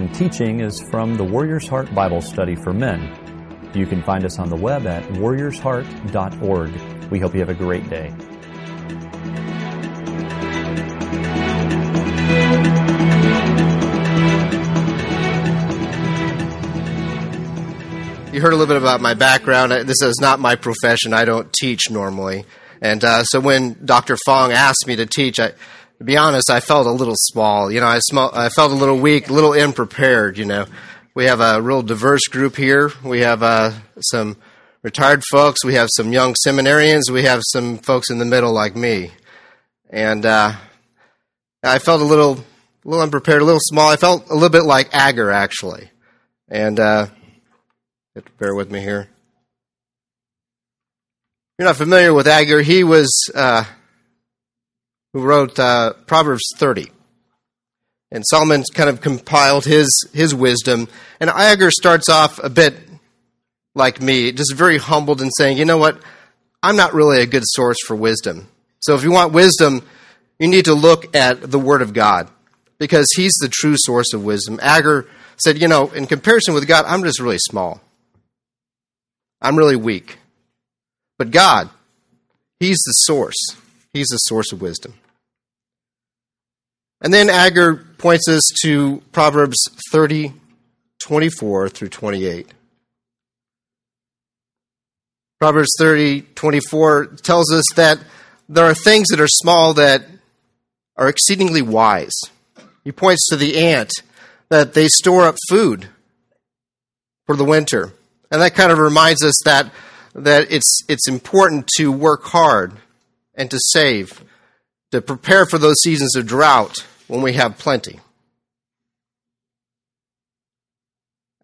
following teaching is from the Warrior's Heart Bible Study for Men. You can find us on the web at warriorsheart.org. We hope you have a great day. You heard a little bit about my background. This is not my profession. I don't teach normally. And uh, so when Dr. Fong asked me to teach, I, to be honest, I felt a little small. You know, I, smell, I felt a little weak, a little unprepared, you know. We have a real diverse group here. We have uh, some retired folks. We have some young seminarians. We have some folks in the middle like me. And uh, I felt a little, a little unprepared, a little small. I felt a little bit like Agur, actually. And uh, bear with me here. You're not familiar with Agur. He was uh, who wrote uh, Proverbs 30. And Solomon kind of compiled his, his wisdom. And Agur starts off a bit like me, just very humbled and saying, you know what? I'm not really a good source for wisdom. So if you want wisdom, you need to look at the Word of God because He's the true source of wisdom. Agur said, you know, in comparison with God, I'm just really small. I'm really weak. But God, He's the source. He's the source of wisdom. And then Agur points us to Proverbs 30, 24 through 28. Proverbs 30, 24 tells us that there are things that are small that are exceedingly wise. He points to the ant that they store up food for the winter. And that kind of reminds us that, that it's, it's important to work hard and to save, to prepare for those seasons of drought when we have plenty.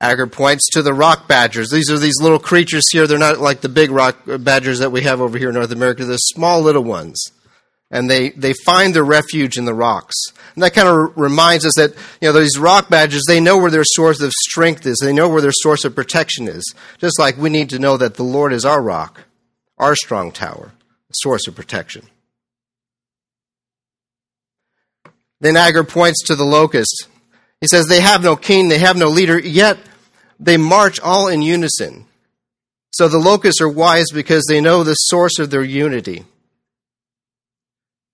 Agur points to the rock badgers. These are these little creatures here. They're not like the big rock badgers that we have over here in North America. They're small little ones. And they, they find their refuge in the rocks. And that kind of reminds us that, you know, these rock badgers, they know where their source of strength is. They know where their source of protection is. Just like we need to know that the Lord is our rock, our strong tower, source of protection. Then Agur points to the locust. He says, They have no king, they have no leader, yet they march all in unison. So the locusts are wise because they know the source of their unity,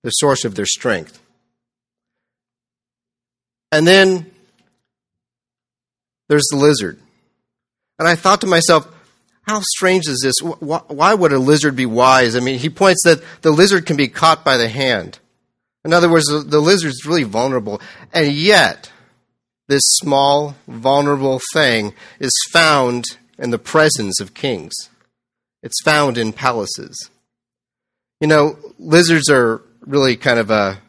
the source of their strength. And then there's the lizard. And I thought to myself, how strange is this? Why would a lizard be wise? I mean, he points that the lizard can be caught by the hand. In other words, the, lizard is really vulnerable. And yet, this small, vulnerable thing is found in the presence of kings. It's found in palaces. You know, lizards are really kind of a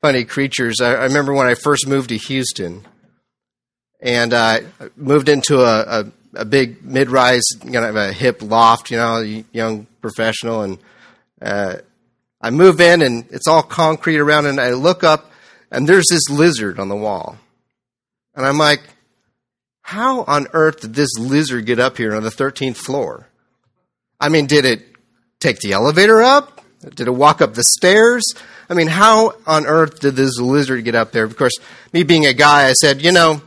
funny creatures. I, I remember when I first moved to Houston, and I moved into a, a, a big mid-rise, you know, a hip loft, you know, young professional, and uh, I move in, and it's all concrete around, and I look up, and there's this lizard on the wall, and I'm like, how on earth did this lizard get up here on the 13th floor? I mean, did it take the elevator up? Did it walk up the stairs? I mean, how on earth did this lizard get up there? Of course, me being a guy, I said, you know,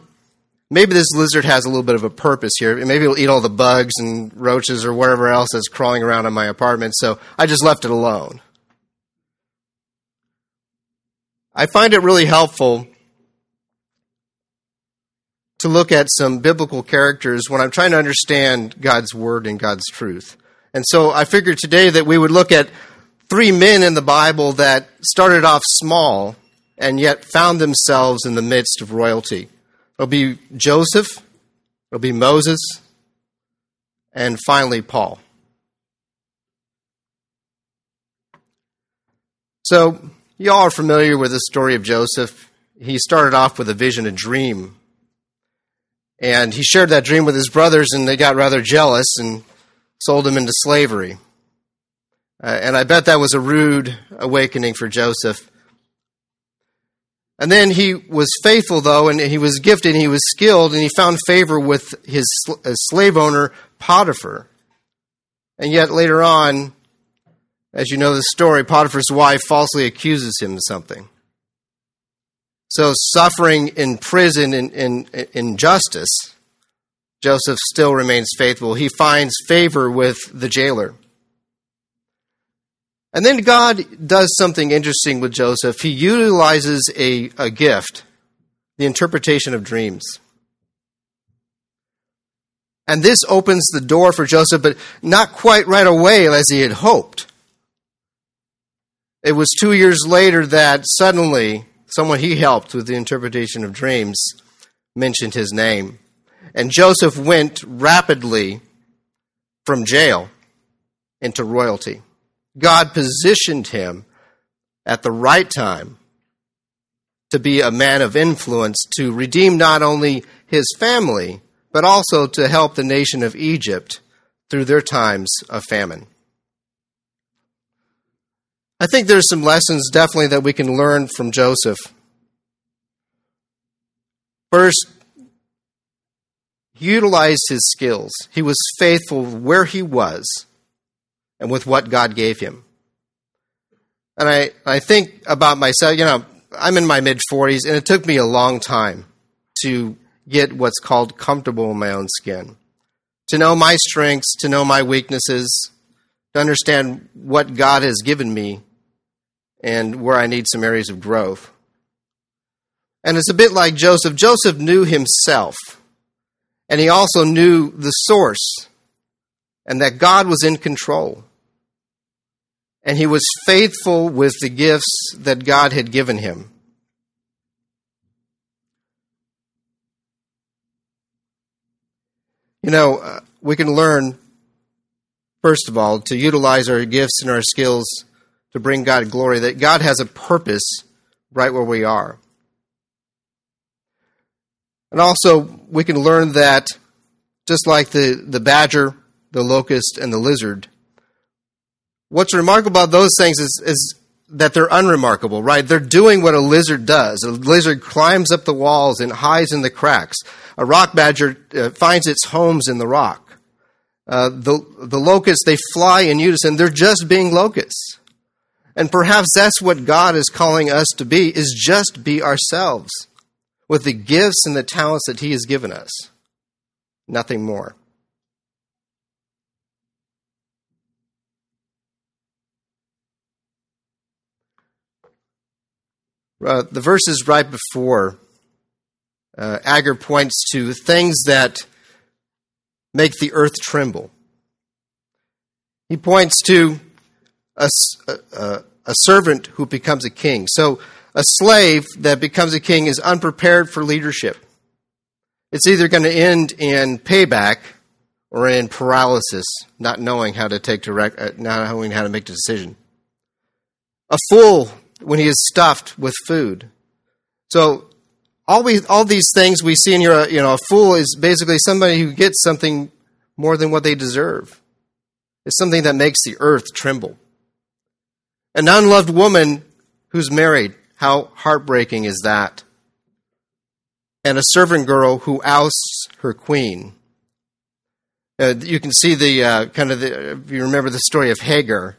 maybe this lizard has a little bit of a purpose here. Maybe it'll eat all the bugs and roaches or whatever else that's crawling around in my apartment. So I just left it alone. I find it really helpful to look at some biblical characters when I'm trying to understand God's word and God's truth. And so I figured today that we would look at three men in the Bible that started off small and yet found themselves in the midst of royalty. It'll be Joseph, it'll be Moses, and finally Paul. So, you all are familiar with the story of Joseph. He started off with a vision, a dream. And he shared that dream with his brothers, and they got rather jealous and sold him into slavery. Uh, and I bet that was a rude awakening for Joseph. And then he was faithful, though, and he was gifted, and he was skilled, and he found favor with his slave owner, Potiphar. And yet later on, as you know the story, Potiphar's wife falsely accuses him of something. So, suffering in prison in, in, in justice, Joseph still remains faithful. He finds favor with the jailer. And then God does something interesting with Joseph. He utilizes a, a gift, the interpretation of dreams. And this opens the door for Joseph, but not quite right away as he had hoped. It was two years later that suddenly someone he helped with the interpretation of dreams mentioned his name. And Joseph went rapidly from jail into royalty. God positioned him at the right time to be a man of influence to redeem not only his family, but also to help the nation of Egypt through their times of famine. I think there's some lessons definitely that we can learn from Joseph. First, he utilized his skills. He was faithful where he was and with what God gave him. And I, I think about myself, you know, I'm in my mid 40s, and it took me a long time to get what's called comfortable in my own skin. To know my strengths, to know my weaknesses, to understand what God has given me and where I need some areas of growth. And it's a bit like Joseph. Joseph knew himself, and he also knew the source, and that God was in control. And he was faithful with the gifts that God had given him. You know, uh, we can learn, first of all, to utilize our gifts and our skills to bring God glory, that God has a purpose right where we are. And also, we can learn that just like the, the badger, the locust, and the lizard, what's remarkable about those things is, is that they're unremarkable, right? They're doing what a lizard does. A lizard climbs up the walls and hides in the cracks. A rock badger uh, finds its homes in the rock. Uh, the, the locusts, they fly in unison. They're just being locusts. And perhaps that's what God is calling us to be, is just be ourselves with the gifts and the talents that He has given us. Nothing more. Uh, the verses right before, uh, Agur points to things that make the earth tremble. He points to a, a, a servant who becomes a king. So a slave that becomes a king is unprepared for leadership. It's either going to end in payback or in paralysis, not knowing how to take direct, uh, not knowing how to make a decision. A fool when he is stuffed with food. So all we all these things we see in here, you know, a fool is basically somebody who gets something more than what they deserve. It's something that makes the earth tremble. An unloved woman who's married, how heartbreaking is that? And a servant girl who ousts her queen. Uh, you can see the uh, kind of the, if you remember the story of Hagar.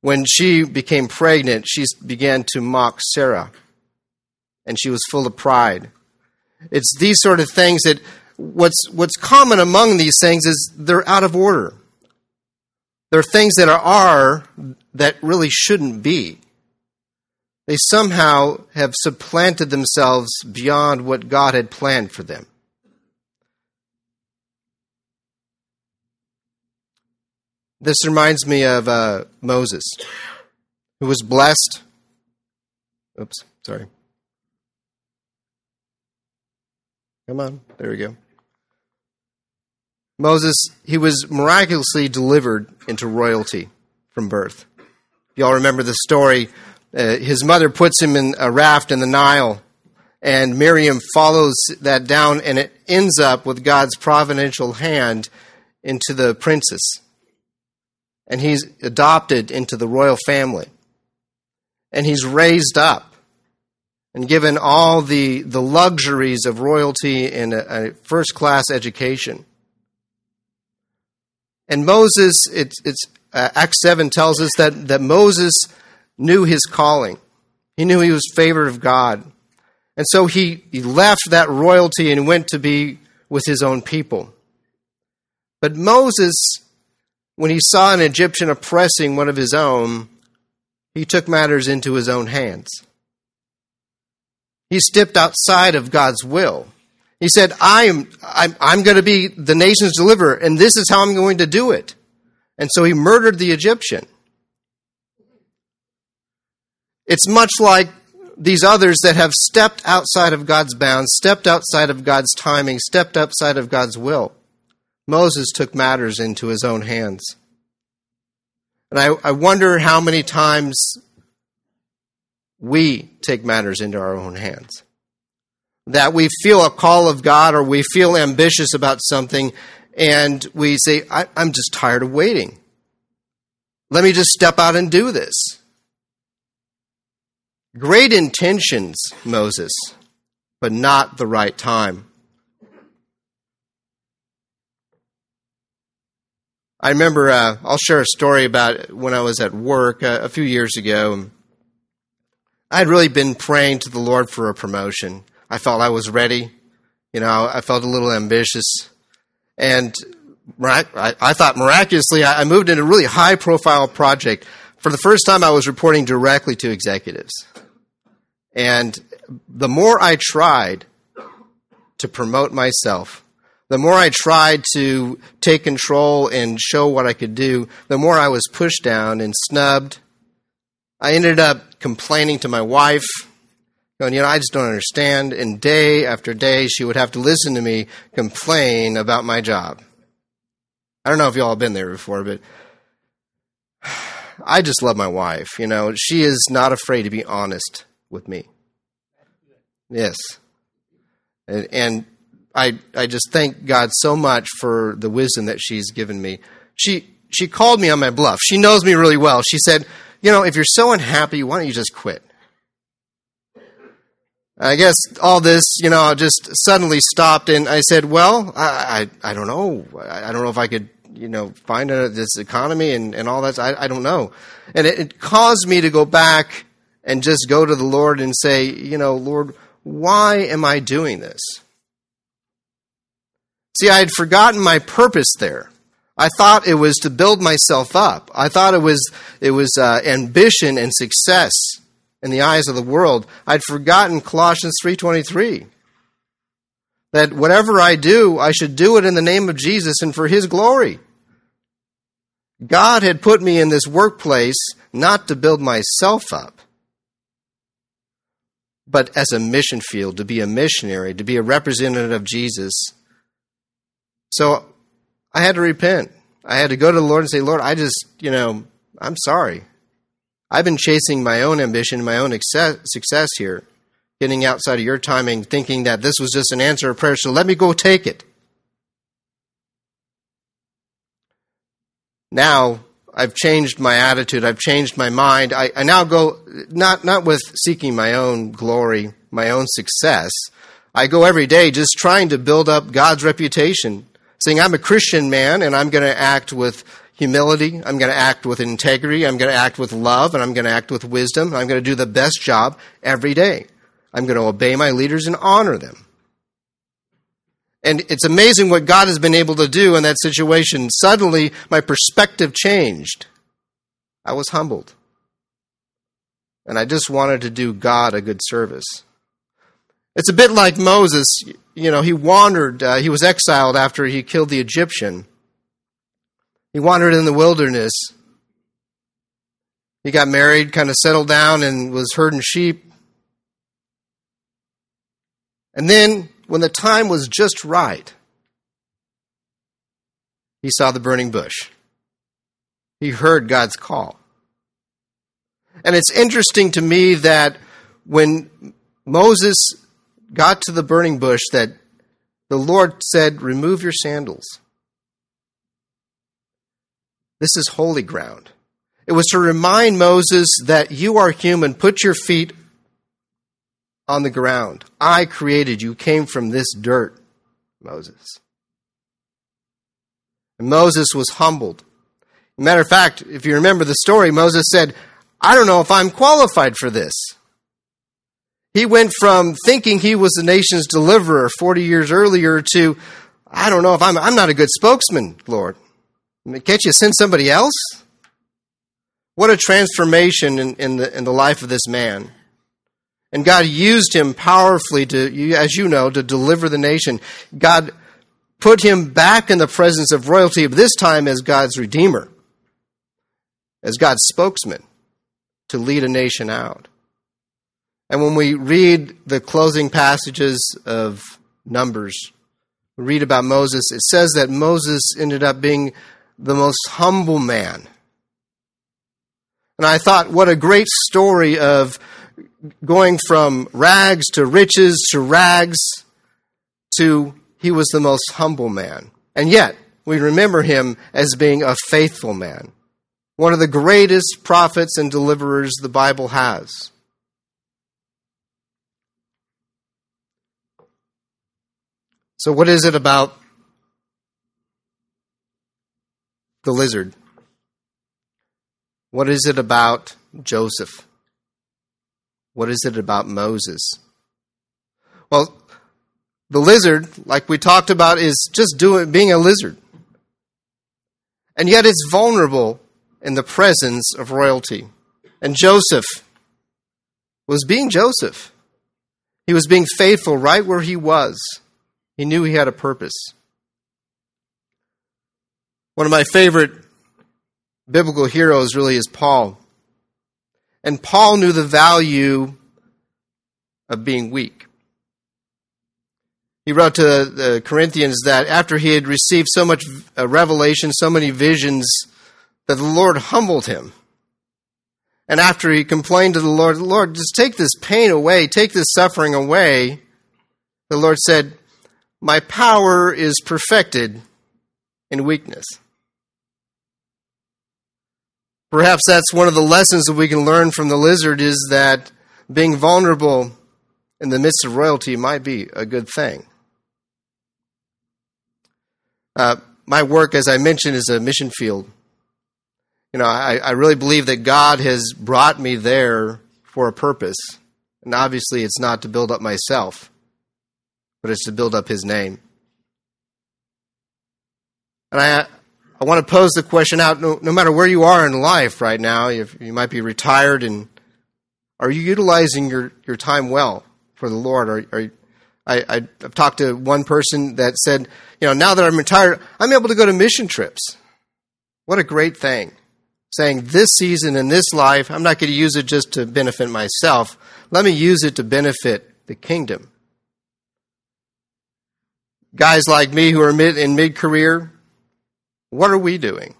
When she became pregnant, she began to mock Sarah, and she was full of pride. It's these sort of things that what's what's common among these things is they're out of order. There are things that are, are that really shouldn't be. They somehow have supplanted themselves beyond what God had planned for them. This reminds me of uh, Moses, who was blessed. Oops, sorry. Come on, there we go. Moses, he was miraculously delivered into royalty from birth. Y'all remember the story. Uh, his mother puts him in a raft in the Nile, and Miriam follows that down, and it ends up with God's providential hand into the princess. And he's adopted into the royal family. And he's raised up and given all the, the luxuries of royalty and a, a first class education. And Moses, it's, it's uh, Acts 7 tells us that, that Moses knew his calling. He knew he was favored of God. And so he, he left that royalty and went to be with his own people. But Moses, when he saw an Egyptian oppressing one of his own, he took matters into his own hands. He stepped outside of God's will. He said, I am, I'm, I'm going to be the nation's deliverer, and this is how I'm going to do it. And so he murdered the Egyptian. It's much like these others that have stepped outside of God's bounds, stepped outside of God's timing, stepped outside of God's will. Moses took matters into his own hands. And I, I wonder how many times we take matters into our own hands. That we feel a call of God or we feel ambitious about something and we say, I, am just tired of waiting. Let me just step out and do this. Great intentions, Moses, but not the right time. I remember, uh, I'll share a story about when I was at work uh, a few years ago. I had really been praying to the Lord for a promotion. I felt I was ready. You know, I felt a little ambitious. And I thought miraculously, I moved into a really high profile project. For the first time, I was reporting directly to executives. And the more I tried to promote myself, the more I tried to take control and show what I could do, the more I was pushed down and snubbed. I ended up complaining to my wife, going, you know, I just don't understand. And day after day, she would have to listen to me complain about my job. I don't know if y'all have been there before, but I just love my wife. You know, she is not afraid to be honest with me. Yes. And, and I, I just thank God so much for the wisdom that she's given me. She, she called me on my bluff. She knows me really well. She said, You know, if you're so unhappy, why don't you just quit? I guess all this, you know, just suddenly stopped, and I said, "Well, I, I, I don't know. I, I don't know if I could, you know, find a, this economy and, and all that. I, I don't know." And it, it caused me to go back and just go to the Lord and say, "You know, Lord, why am I doing this?" See, I had forgotten my purpose there. I thought it was to build myself up. I thought it was it was uh, ambition and success in the eyes of the world. I'd forgotten Colossians 3:23. That whatever I do, I should do it in the name of Jesus and for his glory. God had put me in this workplace not to build myself up, but as a mission field, to be a missionary, to be a representative of Jesus. So I had to repent. I had to go to the Lord and say, Lord, I just, you know, I'm sorry. I've been chasing my own ambition, my own success here, getting outside of your timing, thinking that this was just an answer of prayer, so let me go take it. Now, I've changed my attitude, I've changed my mind. I, I now go, not, not with seeking my own glory, my own success. I go every day just trying to build up God's reputation, saying, I'm a Christian man and I'm going to act with humility. I'm going to act with integrity. I'm going to act with love and I'm going to act with wisdom. I'm going to do the best job every day. I'm going to obey my leaders and honor them. And it's amazing what God has been able to do in that situation. Suddenly, my perspective changed. I was humbled. And I just wanted to do God a good service. It's a bit like Moses. You know, he wandered, uh, he was exiled after he killed the Egyptian. He wandered in the wilderness. He got married, kind of settled down, and was herding sheep. And then, when the time was just right, he saw the burning bush. He heard God's call. And it's interesting to me that when Moses got to the burning bush that the Lord said, "Remove your sandals." This is holy ground. It was to remind Moses that you are human. Put your feet on the ground. I created you, came from this dirt, Moses. And Moses was humbled. Matter of fact, if you remember the story, Moses said, I don't know if I'm qualified for this. He went from thinking he was the nation's deliverer 40 years earlier to, I don't know if I'm, I'm not a good spokesman, Lord. Can't you send somebody else? What a transformation in, in, the, in the life of this man. And God used him powerfully to, as you know, to deliver the nation. God put him back in the presence of royalty, but this time as God's redeemer, as God's spokesman to lead a nation out. And when we read the closing passages of Numbers, we read about Moses, it says that Moses ended up being the most humble man. And I thought, what a great story of going from rags to riches to rags to he was the most humble man. And yet, we remember him as being a faithful man, one of the greatest prophets and deliverers the Bible has. So, what is it about the lizard? What is it about Joseph? What is it about Moses? Well, the lizard, like we talked about, is just doing being a lizard. And yet it's vulnerable in the presence of royalty. And Joseph was being Joseph. He was being faithful right where he was. He knew he had a purpose. One of my favorite biblical heroes really is Paul. And Paul knew the value of being weak. He wrote to the Corinthians that after he had received so much uh, revelation, so many visions, that the Lord humbled him. And after he complained to the Lord, Lord, just take this pain away, take this suffering away, the Lord said, My power is perfected in weakness. Perhaps that's one of the lessons that we can learn from the lizard is that being vulnerable in the midst of royalty might be a good thing. Uh, my work, as I mentioned, is a mission field. You know, I, I really believe that God has brought me there for a purpose. And obviously, it's not to build up myself, but it's to build up His name. And I, I want to pose the question out no, no matter where you are in life right now, if you might be retired, and are you utilizing your, your time well for the Lord? Are, are I, I, have talked to one person that said, you know, now that I'm retired, I'm able to go to mission trips. What a great thing. Saying this season in this life, I'm not going to use it just to benefit myself. Let me use it to benefit the kingdom. Guys like me who are mid, in mid career, what are we doing?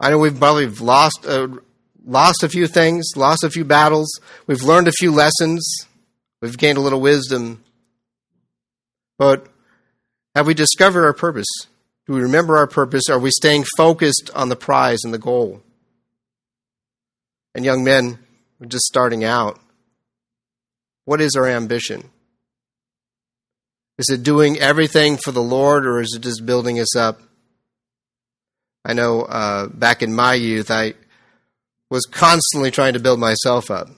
I know we've probably lost uh, lost a few things, lost a few battles. We've learned a few lessons. We've gained a little wisdom. But have we discovered our purpose? Do we remember our purpose? Are we staying focused on the prize and the goal? And young men, we're just starting out. What is our ambition? Is it doing everything for the Lord or is it just building us up? I know uh, back in my youth, I was constantly trying to build myself up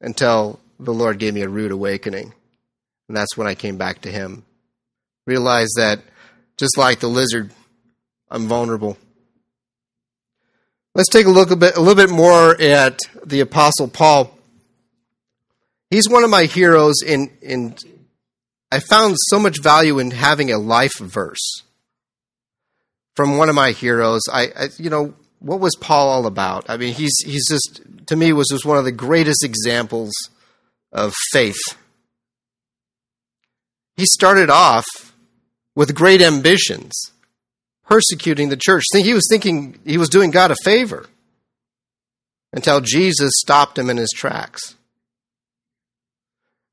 until the Lord gave me a rude awakening. And that's when I came back to Him. Realized that just like the lizard, I'm vulnerable. Let's take a look a bit, a little bit more at the Apostle Paul. He's one of my heroes. In in, I found so much value in having a life verse from one of my heroes. I, I, you know, what was Paul all about? I mean, he's he's just to me was just one of the greatest examples of faith. He started off with great ambitions, persecuting the church. He was thinking he was doing God a favor until Jesus stopped him in his tracks.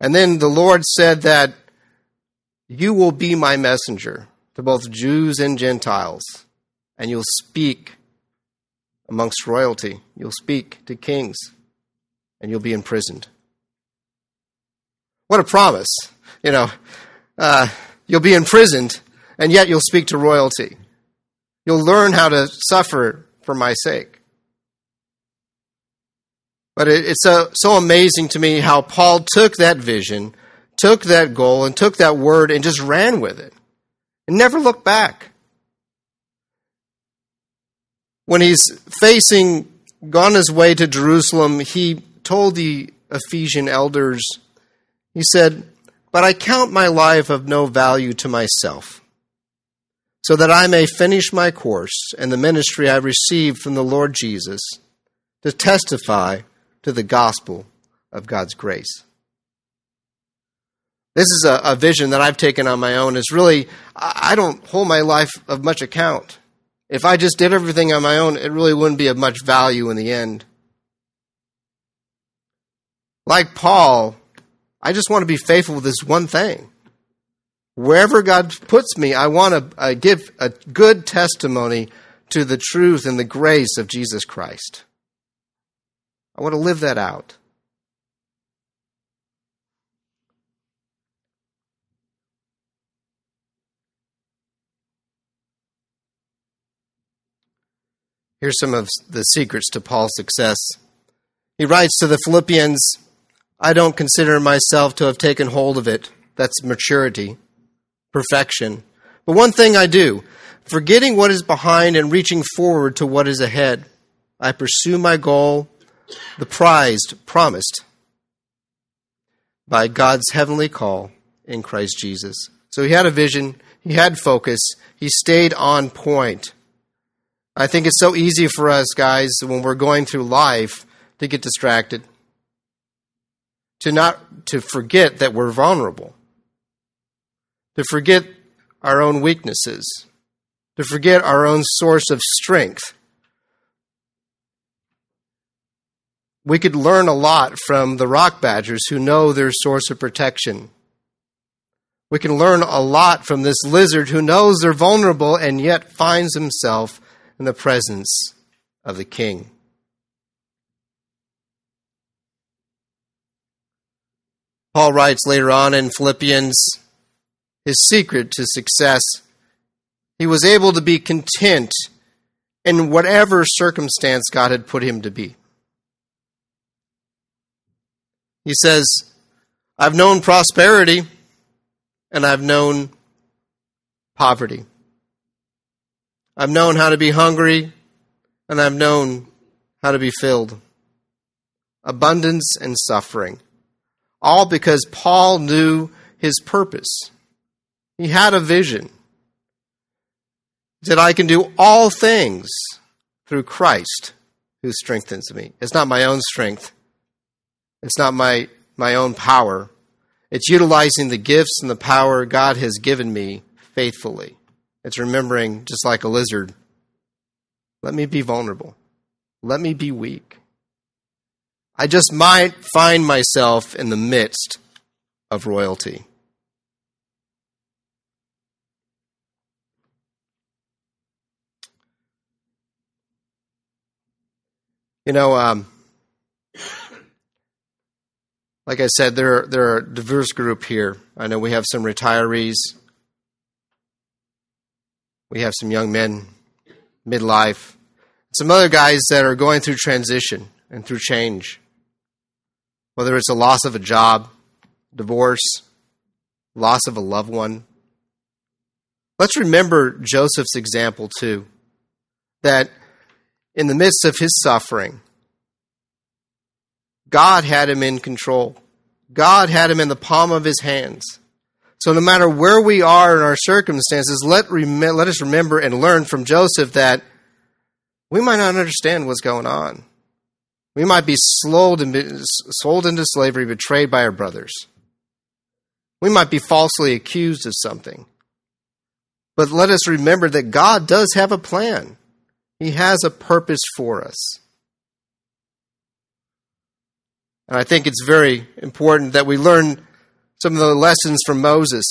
And then the Lord said that you will be my messenger to both Jews and Gentiles, and you'll speak amongst royalty. You'll speak to kings, and you'll be imprisoned. What a promise. You know, uh, you'll be imprisoned, and yet you'll speak to royalty. You'll learn how to suffer for my sake. But it, it's so, so amazing to me how Paul took that vision, took that goal, and took that word and just ran with it and never look back. When he's facing, gone his way to Jerusalem, he told the Ephesian elders, he said, But I count my life of no value to myself, so that I may finish my course and the ministry I received from the Lord Jesus to testify to the gospel of God's grace. This is a, a, vision that I've taken on my own. It's really, I don't hold my life of much account. If I just did everything on my own, it really wouldn't be of much value in the end. Like Paul, I just want to be faithful with this one thing. Wherever God puts me, I want to uh, give a good testimony to the truth and the grace of Jesus Christ. I want to live that out. Here's some of the secrets to Paul's success. He writes to the Philippians, I don't consider myself to have taken hold of it. That's maturity, perfection. But one thing I do, forgetting what is behind and reaching forward to what is ahead, I pursue my goal the prized promised by God's heavenly call in Christ Jesus. So he had a vision, he had focus, he stayed on point. I think it's so easy for us, guys, when we're going through life to get distracted, to not to forget that we're vulnerable, to forget our own weaknesses, to forget our own source of strength. We could learn a lot from the rock badgers who know their source of protection. We can learn a lot from this lizard who knows they're vulnerable and yet finds himself in the presence of the king. Paul writes later on in Philippians his secret to success. He was able to be content in whatever circumstance God had put him to be. He says, I've known prosperity and I've known poverty. I've known how to be hungry and I've known how to be filled. Abundance and suffering. All because Paul knew his purpose. He had a vision. That I can do all things through Christ who strengthens me. It's not my own strength. It's not my, my own power. It's utilizing the gifts and the power God has given me faithfully. It's remembering, just like a lizard, let me be vulnerable. Let me be weak. I just might find myself in the midst of royalty. You know, um, like I said, there there are a diverse group here. I know we have some retirees. We have some young men, midlife, some other guys that are going through transition and through change. Whether it's a loss of a job, divorce, loss of a loved one. Let's remember Joseph's example too. That in the midst of his suffering, God had him in control. God had him in the palm of his hands. So no matter where we are in our circumstances, let, rem- let us remember and learn from Joseph that we might not understand what's going on. We might be sold, sold into slavery, betrayed by our brothers. We might be falsely accused of something. But let us remember that God does have a plan. He has a purpose for us. And I think it's very important that we learn some of the lessons from Moses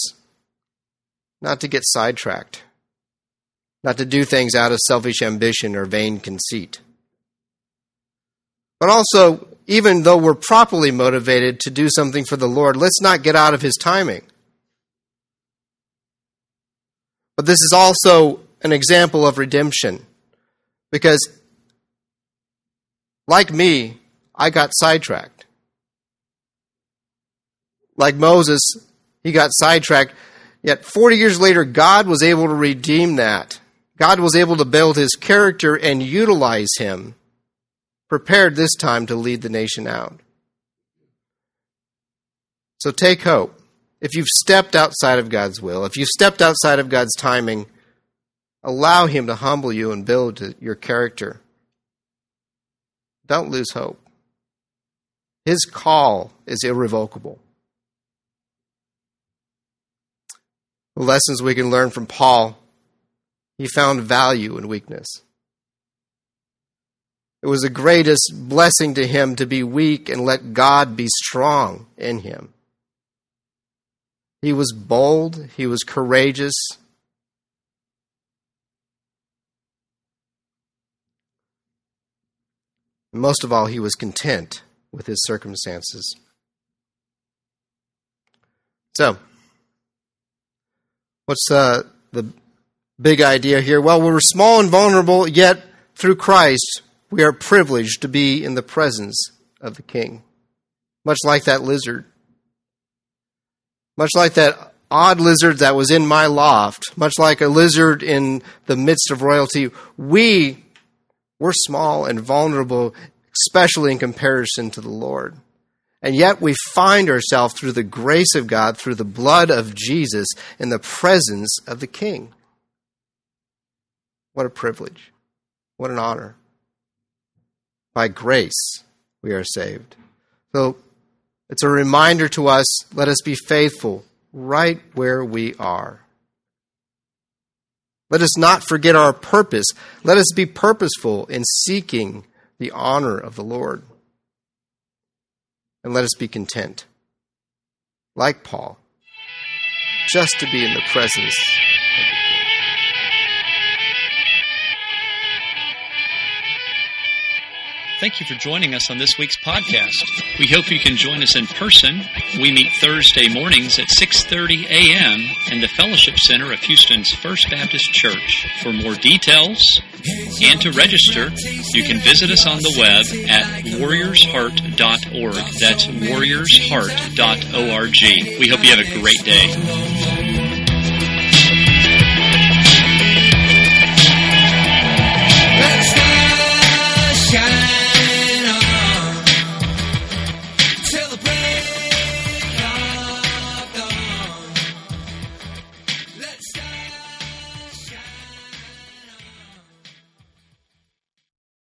not to get sidetracked, not to do things out of selfish ambition or vain conceit. But also, even though we're properly motivated to do something for the Lord, let's not get out of His timing. But this is also an example of redemption because, like me, I got sidetracked. Like Moses, he got sidetracked. Yet 40 years later, God was able to redeem that. God was able to build his character and utilize him, prepared this time to lead the nation out. So take hope. If you've stepped outside of God's will, if you've stepped outside of God's timing, allow him to humble you and build your character. Don't lose hope. His call is irrevocable. Lessons we can learn from Paul he found value in weakness. It was the greatest blessing to him to be weak and let God be strong in him. He was bold, he was courageous. most of all, he was content with his circumstances. So, what's uh, the big idea here? Well, we're small and vulnerable, yet through Christ, we are privileged to be in the presence of the King. Much like that lizard. Much like that odd lizard that was in my loft, much like a lizard in the midst of royalty, we we're small and vulnerable, especially in comparison to the Lord. And yet we find ourselves through the grace of God, through the blood of Jesus, in the presence of the King. What a privilege. What an honor. By grace, we are saved. So it's a reminder to us let us be faithful right where we are. Let us not forget our purpose. Let us be purposeful in seeking the honor of the Lord. And let us be content, like Paul, just to be in the presence Thank you for joining us on this week's podcast. We hope you can join us in person. We meet Thursday mornings at 6:30 a.m. in the Fellowship Center of Houston's First Baptist Church. For more details and to register, you can visit us on the web at warriorsheart.org. That's warriorsheart.org. We hope you have a great day.